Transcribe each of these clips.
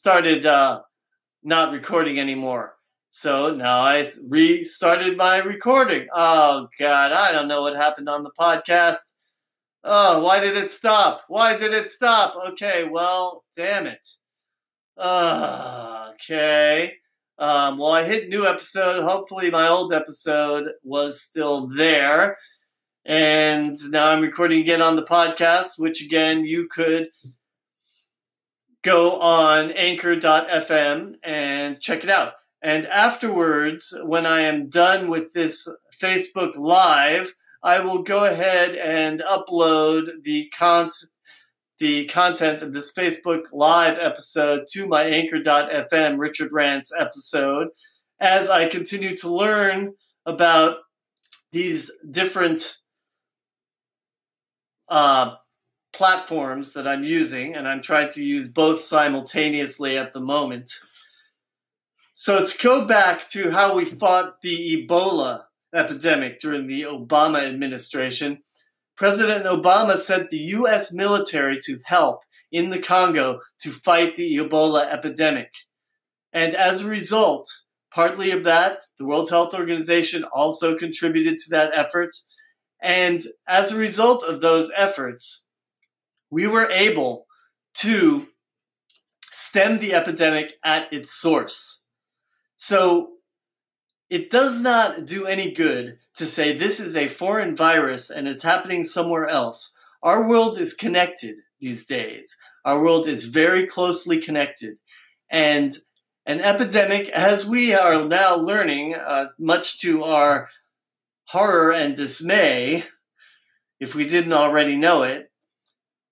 started uh, not recording anymore. So now I restarted my recording. Oh God, I don't know what happened on the podcast. Oh, why did it stop? Why did it stop? Okay, well, damn it. Uh, okay. Um, well, I hit new episode. Hopefully, my old episode was still there. And now I'm recording again on the podcast, which again, you could go on anchor.fm and check it out. And afterwards, when I am done with this Facebook Live, I will go ahead and upload the content the content of this Facebook Live episode to my anchor.fm Richard Rants episode as I continue to learn about these different uh, platforms that I'm using, and I'm trying to use both simultaneously at the moment. So, to go back to how we fought the Ebola epidemic during the Obama administration, President Obama sent the U.S. military to help in the Congo to fight the Ebola epidemic. And as a result, partly of that, the World Health Organization also contributed to that effort. And as a result of those efforts, we were able to stem the epidemic at its source. So it does not do any good to say this is a foreign virus and it's happening somewhere else. Our world is connected these days. Our world is very closely connected. And an epidemic, as we are now learning, uh, much to our horror and dismay, if we didn't already know it,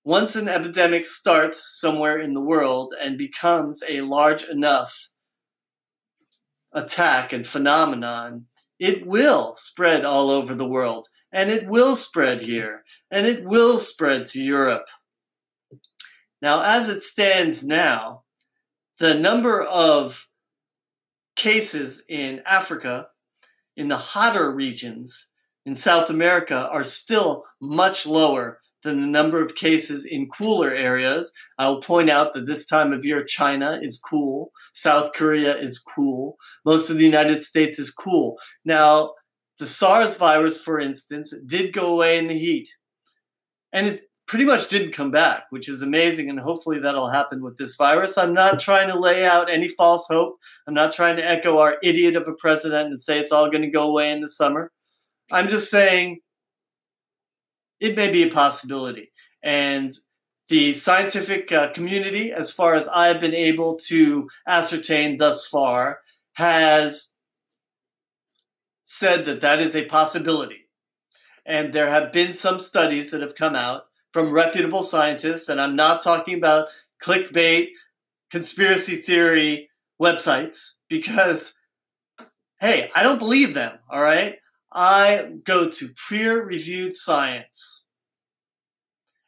once an epidemic starts somewhere in the world and becomes a large enough attack and phenomenon, it will spread all over the world. And it will spread here. And it will spread to Europe. Now, as it stands now, the number of cases in Africa, in the hotter regions, in South America, are still much lower than the number of cases in cooler areas. I will point out that this time of year, China is cool, South Korea is cool, most of the United States is cool. Now, the SARS virus, for instance, did go away in the heat. And it pretty much didn't come back, which is amazing. And hopefully that'll happen with this virus. I'm not trying to lay out any false hope. I'm not trying to echo our idiot of a president and say it's all going to go away in the summer. I'm just saying it may be a possibility. And the scientific uh, community, as far as I've been able to ascertain thus far, has said that that is a possibility. And there have been some studies that have come out from reputable scientists, and I'm not talking about clickbait, conspiracy theory websites, because, hey, I don't believe them, all right? I go to peer reviewed science.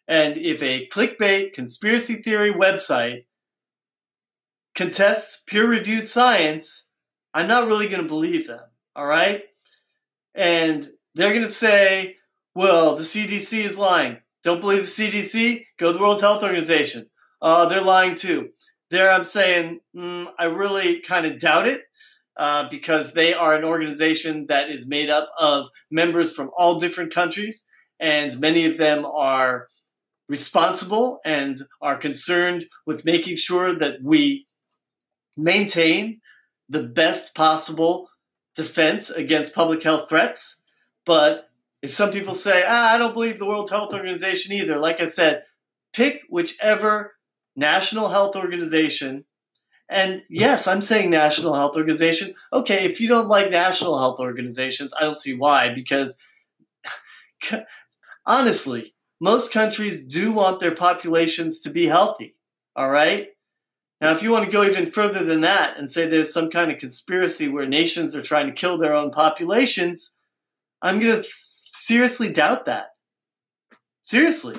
And if a clickbait conspiracy theory website contests peer reviewed science, I'm not really going to believe them. All right? And they're going to say, well, the CDC is lying. Don't believe the CDC? Go to the World Health Organization. Uh, they're lying too. There, I'm saying, mm, I really kind of doubt it uh, because they are an organization that is made up of members from all different countries, and many of them are responsible and are concerned with making sure that we maintain the best possible defense against public health threats. But if some people say, ah, I don't believe the World Health Organization either, like I said, pick whichever national health organization and yes, I'm saying National Health Organization. Okay, if you don't like national health organizations, I don't see why, because honestly, most countries do want their populations to be healthy. All right? Now, if you want to go even further than that and say there's some kind of conspiracy where nations are trying to kill their own populations, I'm going to seriously doubt that. Seriously.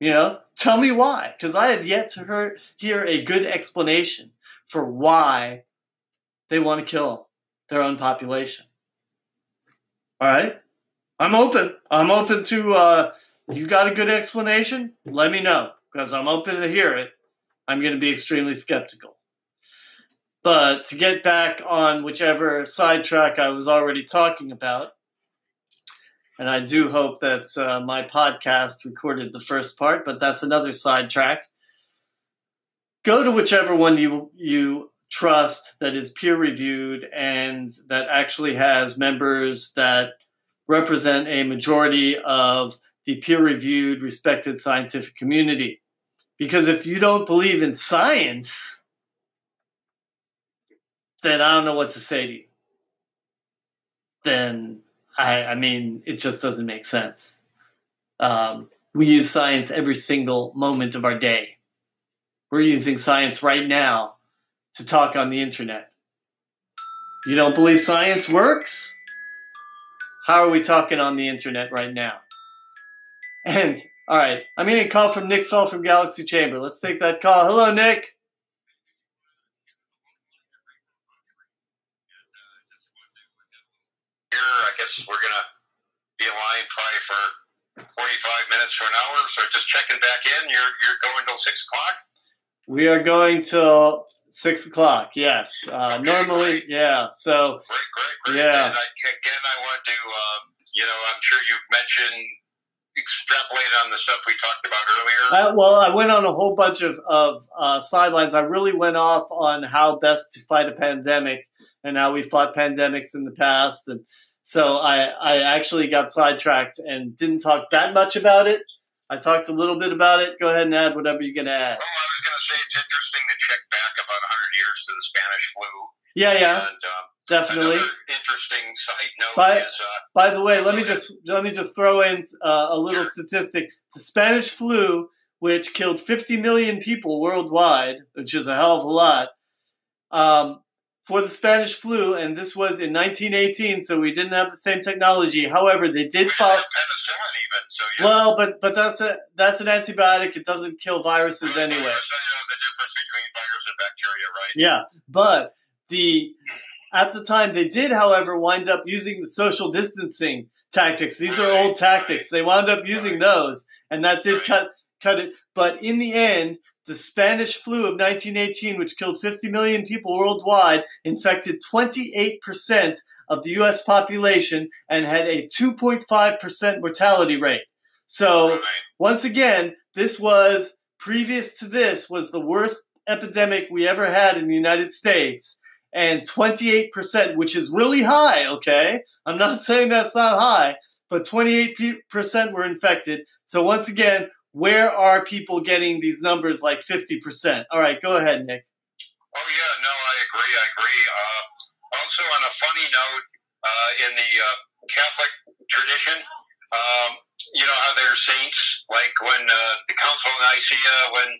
You know, Tell me why, because I have yet to hear, hear a good explanation for why they want to kill their own population. All right? I'm open. I'm open to, uh, you got a good explanation? Let me know, because I'm open to hear it. I'm going to be extremely skeptical. But to get back on whichever sidetrack I was already talking about, and I do hope that uh, my podcast recorded the first part, but that's another sidetrack. Go to whichever one you you trust that is peer reviewed and that actually has members that represent a majority of the peer reviewed, respected scientific community. Because if you don't believe in science, then I don't know what to say to you. Then, I, I mean, it just doesn't make sense. Um, we use science every single moment of our day. We're using science right now to talk on the internet. You don't believe science works? How are we talking on the internet right now? And all right, I'm getting a call from Nick Fell from Galaxy Chamber. Let's take that call. Hello, Nick. Here, I guess we're gonna be in line probably for 45 minutes to an hour. So just checking back in. You're you're going till six o'clock. We are going till six o'clock. Yes. Uh, Okay, normally, great. yeah. So Great, great, great. Yeah. And I, again, I want to, um, you know, I'm sure you've mentioned extrapolate on the stuff we talked about earlier. Uh, well, I went on a whole bunch of, of uh, sidelines. I really went off on how best to fight a pandemic and how we fought pandemics in the past. And so I, I actually got sidetracked and didn't talk that much about it. I talked a little bit about it. Go ahead and add whatever you're going to add. well, I was going to say it's interesting to check back about 100 years to the Spanish flu. Yeah, yeah, And, um, definitely. Interesting side note But- is uh, By the way, let me just let me just throw in uh, a little statistic. The Spanish flu, which killed 50 million people worldwide, which is a hell of a lot, um, for the Spanish flu, and this was in 1918, so we didn't have the same technology. However, they did follow. penicillin even. So yeah. Well, but but that's a that's an antibiotic. It doesn't kill viruses anyway. The difference between virus and bacteria, right? Yeah, but the at the time they did, however, wind up using the social distancing tactics. These are old tactics. They wound up using Right. those, and that did Right. cut cut it. But in the end, the Spanish flu of 1918, which killed 50 million people worldwide, infected 28 percent of the U.S. population and had a 2.5 percent mortality rate. So Right. once again, this was previous to this was the worst epidemic we ever had in the United States, and 28%, which is really high. Okay, I'm not saying that's not high, but 28% were infected. So once again, where are people getting these numbers like 50%? All right, go ahead, Nick. Oh yeah, no, I agree. I agree. Uh, also, on a funny note, uh, in the uh, Catholic tradition, um, you know how there's saints, like when uh, the Council of Nicaea, when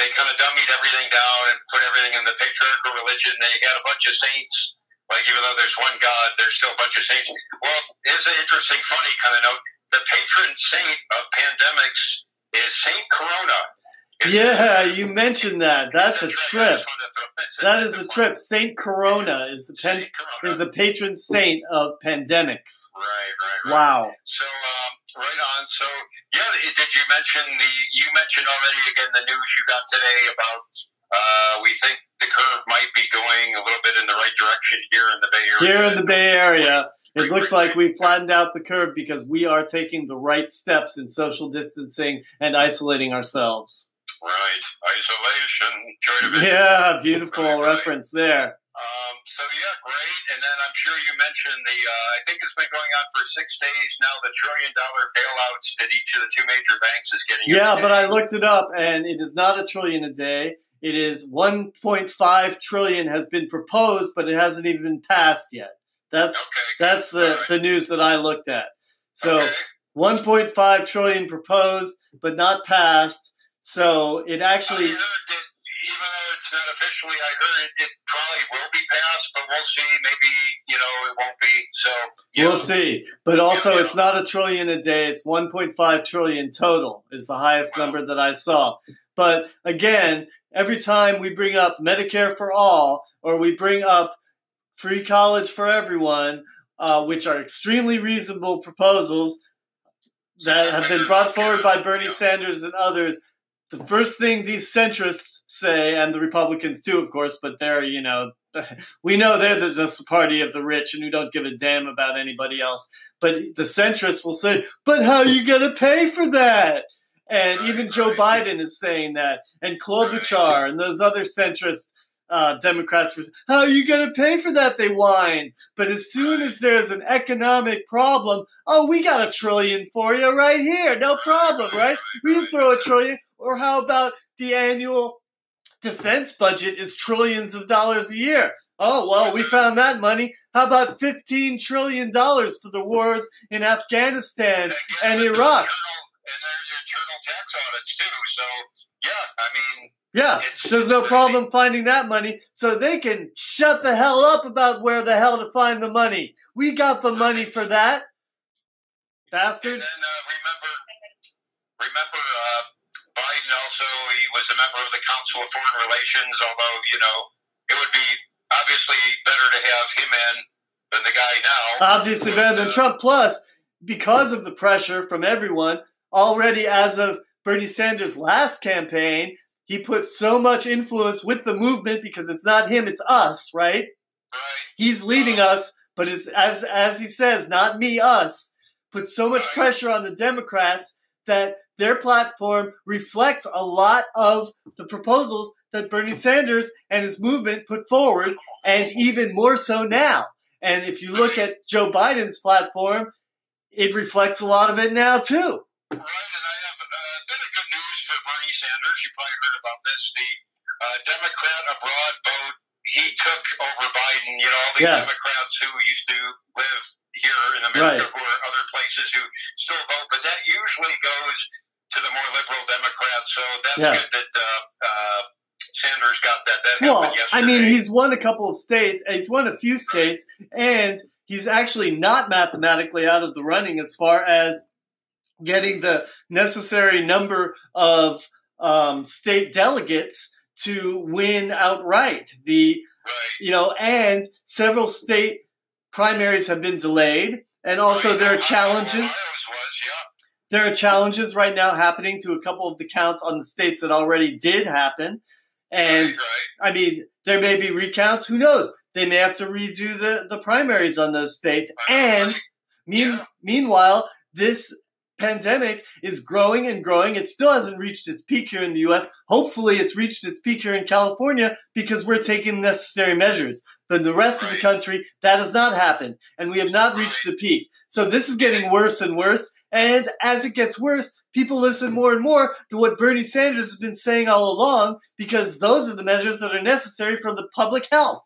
they kind of dummied everything down and put everything in the patriarchal religion, they had a bunch of saints. Like even though there's one God, there's still a bunch of saints. Well, it's an interesting, funny kind of note. The patron saint of pandemics is Saint Corona. It's- Yeah, you mentioned that. That's a trip. just wanted to- it's That is a trip. Saint Corona is the pen, Corona. is the patron saint of pandemics. Right, right, right. Wow. So, um, right on. So, yeah, did you mention the? You mentioned already again the news you got today about. Uh, we think the curve might be going a little bit in the right direction here in the Bay Area. Here in the Bay Area, it looks like we flattened out the curve because we are taking the right steps in social distancing and isolating ourselves. Right, isolation. Joy of it. Yeah, beautiful Right, right. reference there. Um, so yeah, great. And then I'm sure you mentioned the. Uh, I think it's been going on for six days now. The trillion dollar bailouts that each of the two major banks is getting. Yeah, but. I looked it up and it is not a trillion a day. It is 1.5 trillion has been proposed, but it hasn't even been passed yet. That's Okay. that's the, Alright. the news that I looked at. So Okay. 1.5 trillion proposed, but not passed. So it actually, even though it's not officially, I heard it, it probably will be passed, but we'll see. Maybe you know it won't be. So we'll know, see. But also, yeah. it's not a trillion a day. It's 1.5 trillion total is the highest Wow. number that I saw. But again, every time we bring up Medicare for all or we bring up free college for everyone, uh, which are extremely reasonable proposals that have been brought forward by Bernie Sanders and others, the first thing these centrists say, and the Republicans too, of course, but they're, you know, we know they're the, just a party of the rich and who don't give a damn about anybody else. But the centrists will say, but how are you going to pay for that? And even Joe. Biden is saying that. And Klobuchar and those other centrist uh, Democrats were, how are you going to pay for that? They whine. But as soon as there's an economic problem, oh, we got a trillion for you right here. No problem, right? We can throw a trillion. Or how about the annual defense budget is trillions of dollars a year? Oh, well, we found that money. How about $15 trillion for the wars in Afghanistan and Iraq? And internal tax audits, too. So, yeah, I mean, yeah, there's no problem finding that money, so they can shut the hell up about where the hell to find the money. We got the money for that, bastards. And then, uh, remember, remember, uh, Biden also he was a member of the Council of Foreign Relations. Although you know, it would be obviously better to have him in than the guy now. Obviously better than uh, Trump. Plus, because of the pressure from everyone, already as of Bernie Sanders' last campaign, he put so much influence with the movement because it's not him, it's us, right? He's leading uh, us, but it's as as he says, not me, us. Put so much pressure on the Democrats that their platform reflects a lot of the proposals that Bernie Sanders and his movement put forward, and even more so now. And if you look at Joe Biden's platform, it reflects a lot of it now too. Right, and I have a bit of good news for Bernie Sanders. You probably heard about this. The uh, Democrat abroad vote he took over Biden. You know, all the yeah. Democrats who used to live here in America right. or other places who still vote, but that usually goes to the more liberal Democrats. So that's yeah. good that uh, uh, Sanders got that. That well, I mean, he's won a couple of states. He's won a few states, and he's actually not mathematically out of the running as far as getting the necessary number of um, state delegates to win outright. The you know, and several state primaries have been delayed, and also there are challenges. There are challenges right now happening to a couple of the counts on the states that already did happen, and I mean there may be recounts. Who knows? They may have to redo the the primaries on those states, and mean, meanwhile, this pandemic is growing and growing. It still hasn't reached its peak here in the US. Hopefully, it's reached its peak here in California because we're taking necessary measures. But in the rest of the country, that has not happened, and we have not reached the peak. So this is getting worse and worse. And as it gets worse, people listen more and more to what Bernie Sanders has been saying all along because those are the measures that are necessary for the public health.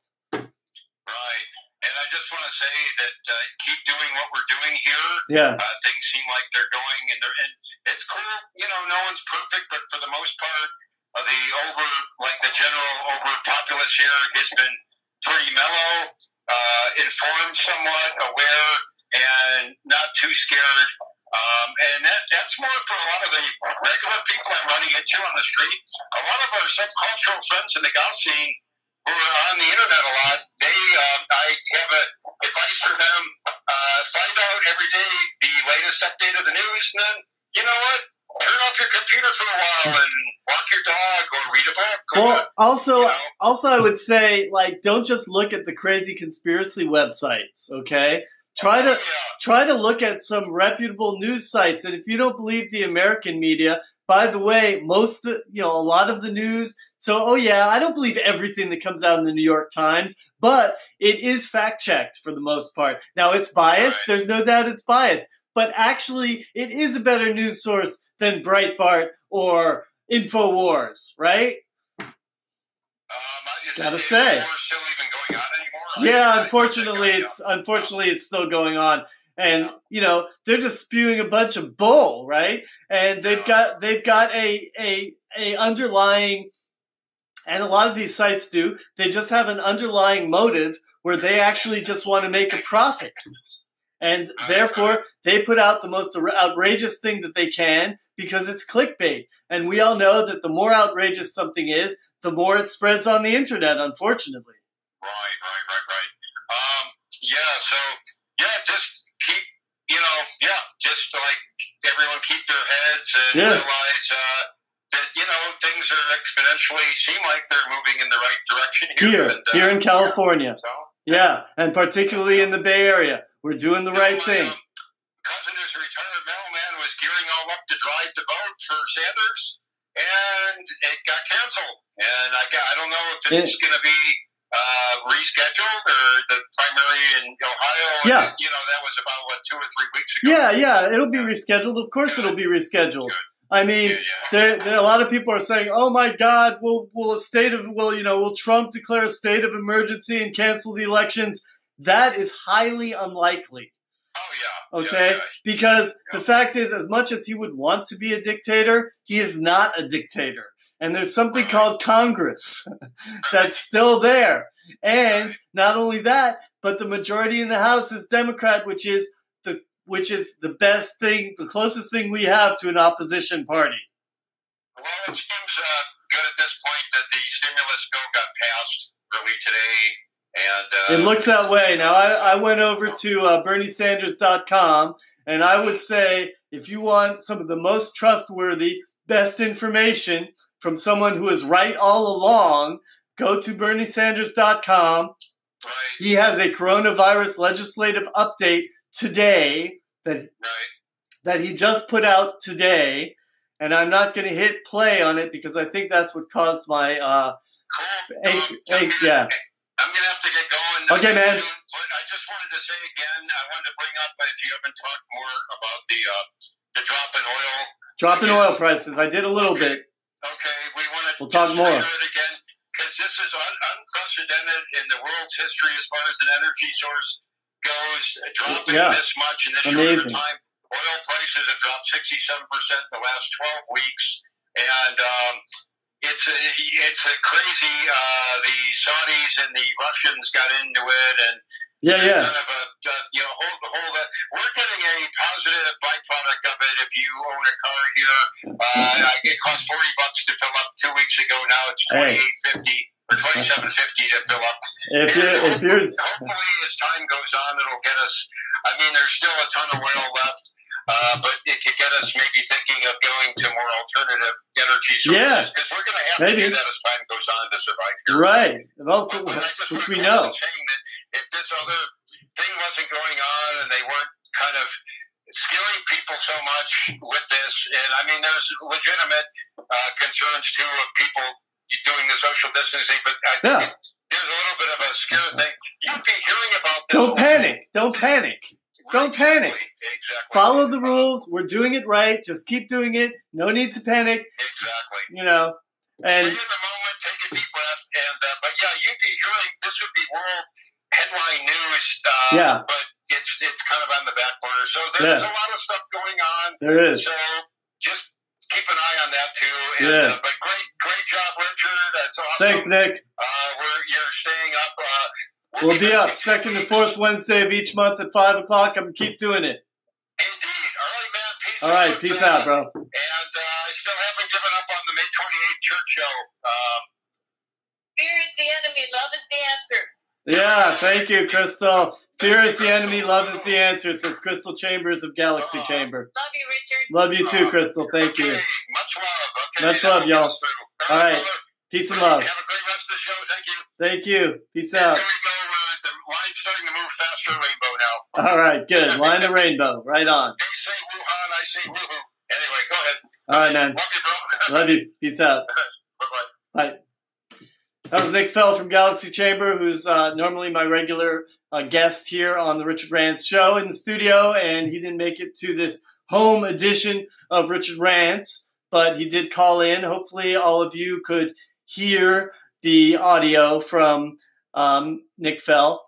Right. And I just want to say that uh, keep doing what we're doing here. Yeah. Uh, things seem like they're going, and they're and it's cool. You know, no one's perfect, but for the most part, uh, the over like the general over populace here has been pretty mellow, uh, informed, somewhat aware, and not too scared. Um, and that, that's more for a lot of the regular people I'm running into on the street. A lot of our subcultural friends in the goth scene who are on the internet a lot, they uh, I have a advice for them. Uh, find out every day the latest update of the news, and then you know what? Turn off your computer for a while and walk your dog or read a book. well, also, you know. also, I would say like don't just look at the crazy conspiracy websites. Okay, try to try to look at some reputable news sites, and if you don't believe the American media, by the way, most you know a lot of the news so, oh yeah, I don't believe everything that comes out in the New York Times, but it is fact checked for the most part. Now, it's biased. Right. There's no doubt it's biased, but actually, it is a better news source than Breitbart or Infowars, right? Um, Gotta say. Yeah, unfortunately, it's unfortunately it's still going on and you know they're just spewing a bunch of bull right and they've got they've got a a a underlying and a lot of these sites do, they just have an underlying motive where they actually just want to make a profit. And therefore, they put out the most outrageous thing that they can because it's clickbait. And we all know that the more outrageous something is, the more it spreads on the internet, unfortunately. Right, right, right, right. Um, yeah, so, yeah, just keep, you know, yeah, just like everyone keep their heads and yeah. realize, uh, that you know things are exponentially seem like they're moving in the right direction here. Here, and, uh, here in California. So, Yeah, and particularly in the Bay Area. We're doing the right thing. um, retired mailman was gearing all up to drive to vote for Sanders, and it got canceled. And I got, I don't know if it's going to be uh, rescheduled or the primary in Ohio. Yeah. you know that was about what two or three weeks ago. Yeah, yeah, it'll be rescheduled. Of course, it'll be rescheduled. I mean, yeah, yeah. there, there, a lot of people are saying, "Oh my God, will will a state of will you know will Trump declare a state of emergency and cancel the elections?" That is highly unlikely. Oh yeah. Okay, Yeah, because the fact is, as much as he would want to be a dictator, he is not a dictator, and there's something called Congress that's still there. And not only that, but the majority in the House is Democrat, which is which is the best thing, the closest thing we have to an opposition party. Well, it seems uh, good at this point that the stimulus bill got passed early today, and uh, It looks that way. Now, I, I went over to uh, BernieSanders.com, and I would say if you want some of the most trustworthy, best information from someone who is right all along, go to BernieSanders.com. right, He has a coronavirus legislative update today that right. that he just put out today, and I'm not going to hit play on it because I think that's what caused my uh, Cool. ache, ache, yeah. I'm gonna have to get going. Okay, man. soon, But I just wanted to say again, I wanted to bring up if you haven't talked more about the uh, the drop in oil. Drop in oil prices. I did a little bit. Okay, we want to We'll talk more. it again because this is un- unprecedented in the world's history as far as an energy source goes. Dropping Yeah. this much in this Amazing. short of time. Oil prices have dropped 67% in the last 12 weeks. And um, it's a, it's a crazy. Uh, the Saudis and the Russians got into it, and Yeah, yeah. kind of a uh, you know hold hold that. We're getting a positive byproduct of it. If you own a car here, uh, it cost forty bucks to fill up two weeks ago. Now it's Hey. twenty eight fifty or twenty seven fifty to fill up. If you if you're hopefully, as time goes on, it'll get us. I mean, there's still a ton of oil left. Uh, but it could get us maybe thinking of going to more alternative energy sources Yeah. because we're going to have Maybe. to do that as time goes on to survive here. right, well, But just which we know. Saying that if this other thing wasn't going on and they weren't kind of scaring people so much with this, and I mean, there's legitimate uh, concerns too of people doing the social distancing, but I think Yeah. there's a little bit of a scare thing. You'd be hearing about this. Don't panic. Don't panic. Don't Exactly, panic. Exactly. Follow the rules. We're doing it right. Just keep doing it. No need to panic. Exactly. You know. And Stay in the moment, take a deep breath, and uh, but yeah, you'd be hearing this would be world headline news. Uh, Yeah. But it's it's kind of on the back burner. So there's Yeah. a lot of stuff going on. there is. So just keep an eye on that too. And, Yeah. uh, but job, Richard. That's awesome. Thanks, Nick. Uh, we're you're staying up. Uh, We'll be up second two second to fourth Wednesday of each month at five o'clock. I'm gonna keep doing it. Indeed. All right, man. Peace All right, out. peace out, bro. And uh, I still haven't given up on the May 28th church show. Um, Fear is the enemy, love is the answer. Yeah, thank you, Crystal. Fear is the enemy, love is the answer, says Crystal Chambers of Galaxy Chamber. Love you, Richard. Love you too, Crystal. Thank you. Much love. Okay, Much love, y'all. us. All right. Peace and love. Have a great rest of the show. Thank you. Thank you. Peace Here out. we go. Uh, the line's starting to move faster rainbow now. All right, good. Line the rainbow. Right on. They say Wuhan, I say woohoo. Anyway, go ahead. All right, man. Love you, bro. Love you. Peace out. Bye-bye. Bye. That was Nick Fell from Galaxy Chamber, who's uh, normally my regular uh, guest here on the Richard Rants show in the studio, and he didn't make it to this home edition of Richard Rants, but he did call in. Hopefully, all of you could hear the audio from um, Nick Fell.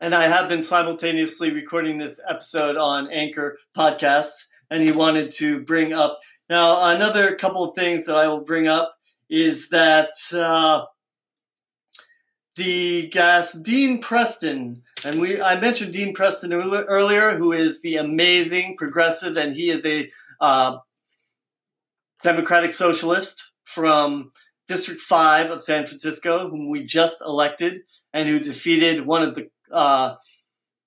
And I have been simultaneously recording this episode on Anchor Podcasts, and he wanted to bring up now another couple of things that I will bring up is that uh, the gas Dean Preston, and we I mentioned Dean Preston earlier, who is the amazing progressive, and he is a uh, Democratic Socialist from District Five of San Francisco, whom we just elected, and who defeated one of the uh,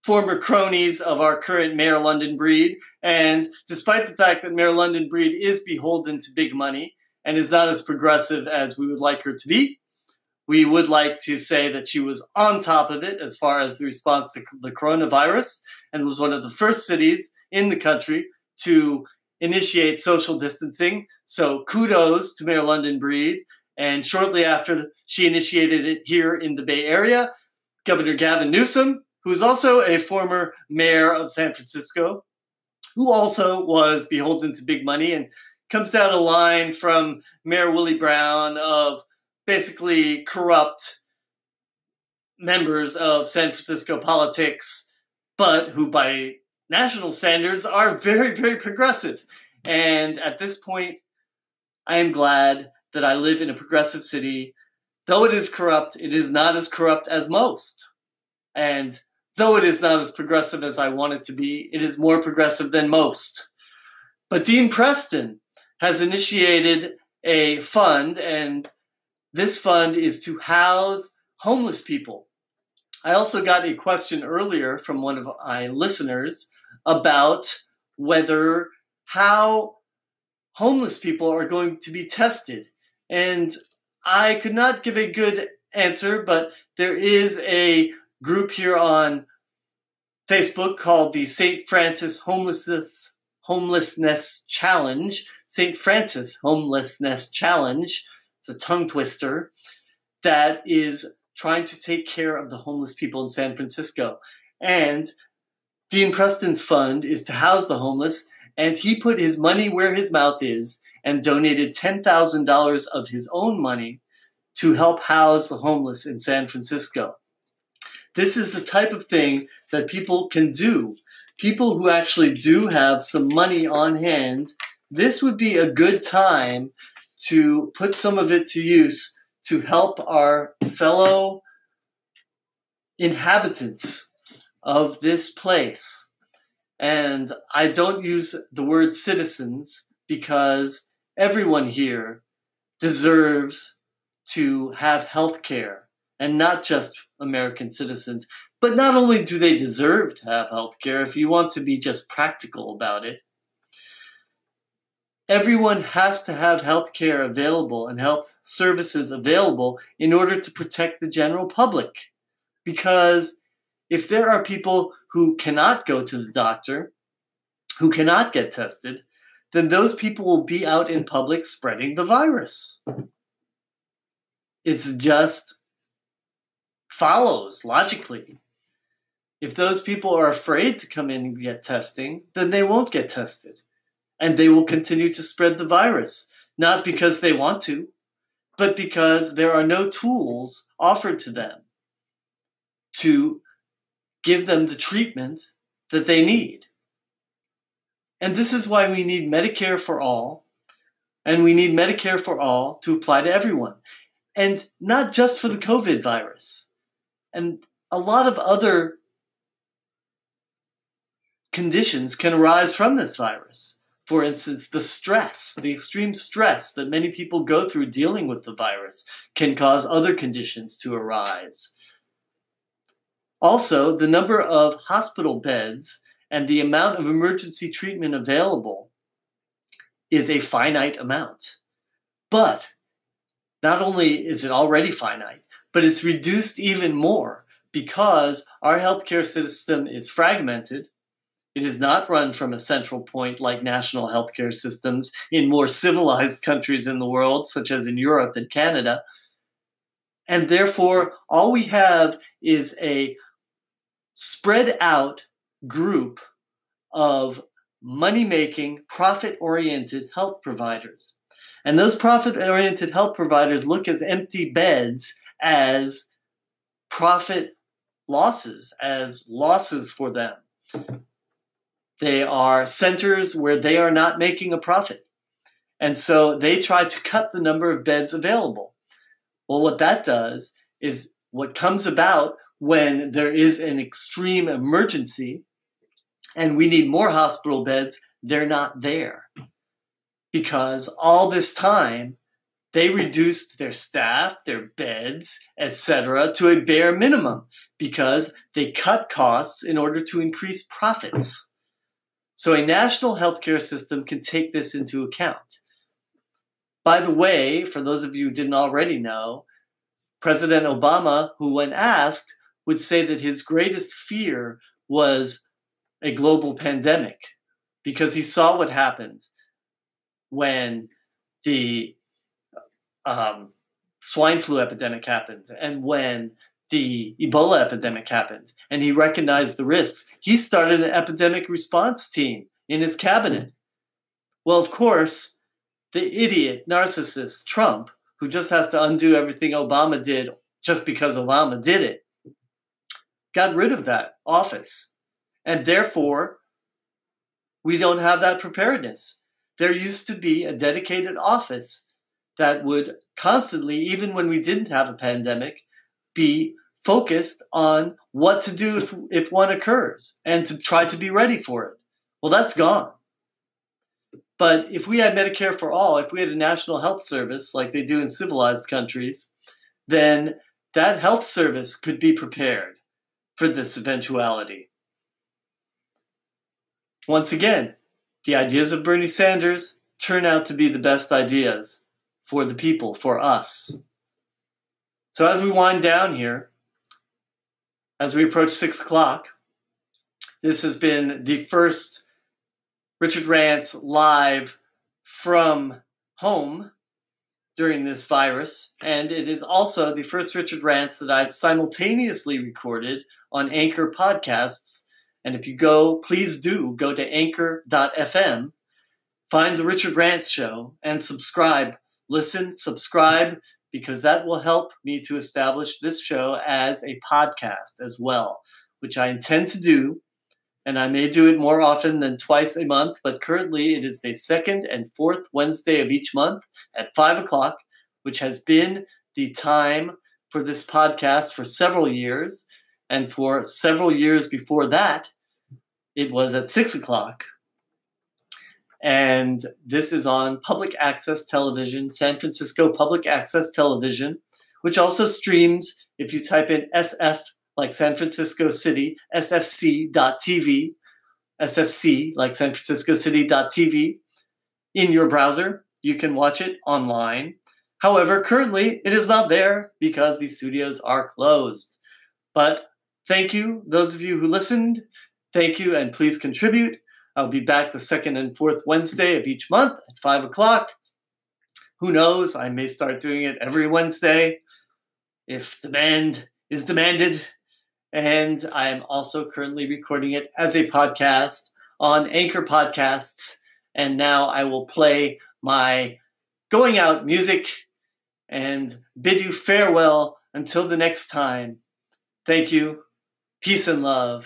former cronies of our current Mayor London Breed. And despite the fact that Mayor London Breed is beholden to big money, and is not as progressive as we would like her to be. We would like to say that she was on top of it as far as the response to the coronavirus and was one of the first cities in the country to initiate social distancing. So kudos to Mayor London Breed. And shortly after she initiated it here in the Bay Area, Governor Gavin Newsom, who is also a former mayor of San Francisco, who also was beholden to big money and comes down a line from Mayor Willie Brown of basically corrupt members of San Francisco politics, but who by national standards are very, very progressive. And at this point, I am glad that I live in a progressive city. Though it is corrupt, it is not as corrupt as most. And though it is not as progressive as I want it to be, it is more progressive than most. But Dean Preston has initiated a fund, and this fund is to house homeless people. I also got a question earlier from one of my listeners about whether how homeless people are going to be tested. And I could not give a good answer, but there is a group here on Facebook called the St. Francis Homelessness Homelessness Challenge. St. Francis Homelessness Challenge. It's a tongue twister that is trying to take care of the homeless people in San Francisco. And Dean Preston's fund is to house the homeless, and he put his money where his mouth is and donated $10,000 of his own money to help house the homeless in San Francisco. This is the type of thing that people can do. People who actually do have some money on hand, this would be a good time to put some of it to use to help our fellow inhabitants of this place. And I don't use the word citizens because everyone here deserves to have health care and not just American citizens. But not only do they deserve to have health care, if you want to be just practical about it, everyone has to have health care available and health services available in order to protect the general public. Because if there are people who cannot go to the doctor, who cannot get tested, then those people will be out in public spreading the virus. It's just follows logically. If those people are afraid to come in and get testing, then they won't get tested. And they will continue to spread the virus, not because they want to, but because there are no tools offered to them to give them the treatment that they need. And this is why we need Medicare for all, and we need Medicare for all to apply to everyone, and not just for the COVID virus, and a lot of other conditions can arise from this virus. For instance, the stress, the extreme stress that many people go through dealing with the virus can cause other conditions to arise. Also, the number of hospital beds and the amount of emergency treatment available is a finite amount. But not only is it already finite, but it's reduced even more because our healthcare system is fragmented. It is not run from a central point like national healthcare systems in more civilized countries in the world, such as in Europe and Canada. And therefore, all we have is a spread out group of money making, profit oriented health providers. And those profit oriented health providers look as empty beds as profit losses, as losses for them. They are centers where they are not making a profit. And so they try to cut the number of beds available. Well, what that does is what comes about when there is an extreme emergency and we need more hospital beds, they're not there. Because all this time, they reduced their staff, their beds, etc., to a bare minimum because they cut costs in order to increase profits. So a national healthcare system can take this into account. By the way, for those of you who didn't already know, President Obama, who, when asked, would say that his greatest fear was a global pandemic because he saw what happened when the um, swine flu epidemic happened and when the Ebola epidemic happened, and he recognized the risks. He started an epidemic response team in his cabinet. Well, of course, the idiot narcissist Trump, who just has to undo everything Obama did just because Obama did it, got rid of that office. And therefore, we don't have that preparedness. There used to be a dedicated office that would constantly, even when we didn't have a pandemic, be focused on what to do if, if one occurs and to try to be ready for it. Well, that's gone. But if we had Medicare for all, if we had a national health service like they do in civilized countries, then that health service could be prepared for this eventuality. Once again, the ideas of Bernie Sanders turn out to be the best ideas for the people, for us. So as we wind down here, as we approach six o'clock, this has been the first Richard Rants live from home during this virus, and it is also the first Richard Rants that I've simultaneously recorded on Anchor Podcasts. And if you go, please do go to anchor.fm, find the Richard Rants show, and subscribe. Listen, subscribe, because that will help me to establish this show as a podcast as well, which I intend to do. And I may do it more often than twice a month, but currently it is the second and fourth Wednesday of each month at five o'clock, which has been the time for this podcast for several years. And for several years before that, it was at six o'clock. And this is on public access television, San Francisco Public Access Television, which also streams if you type in SF, like San Francisco City, sfc.tv, sfc, like San Francisco City.tv, in your browser. You can watch it online. However, currently it is not there because the studios are closed. But thank you, those of you who listened. Thank you, and please contribute. I'll be back the second and fourth Wednesday of each month at 5 o'clock. Who knows? I may start doing it every Wednesday if demand is demanded. And I am also currently recording it as a podcast on Anchor Podcasts. And now I will play my going out music and bid you farewell until the next time. Thank you. Peace and love.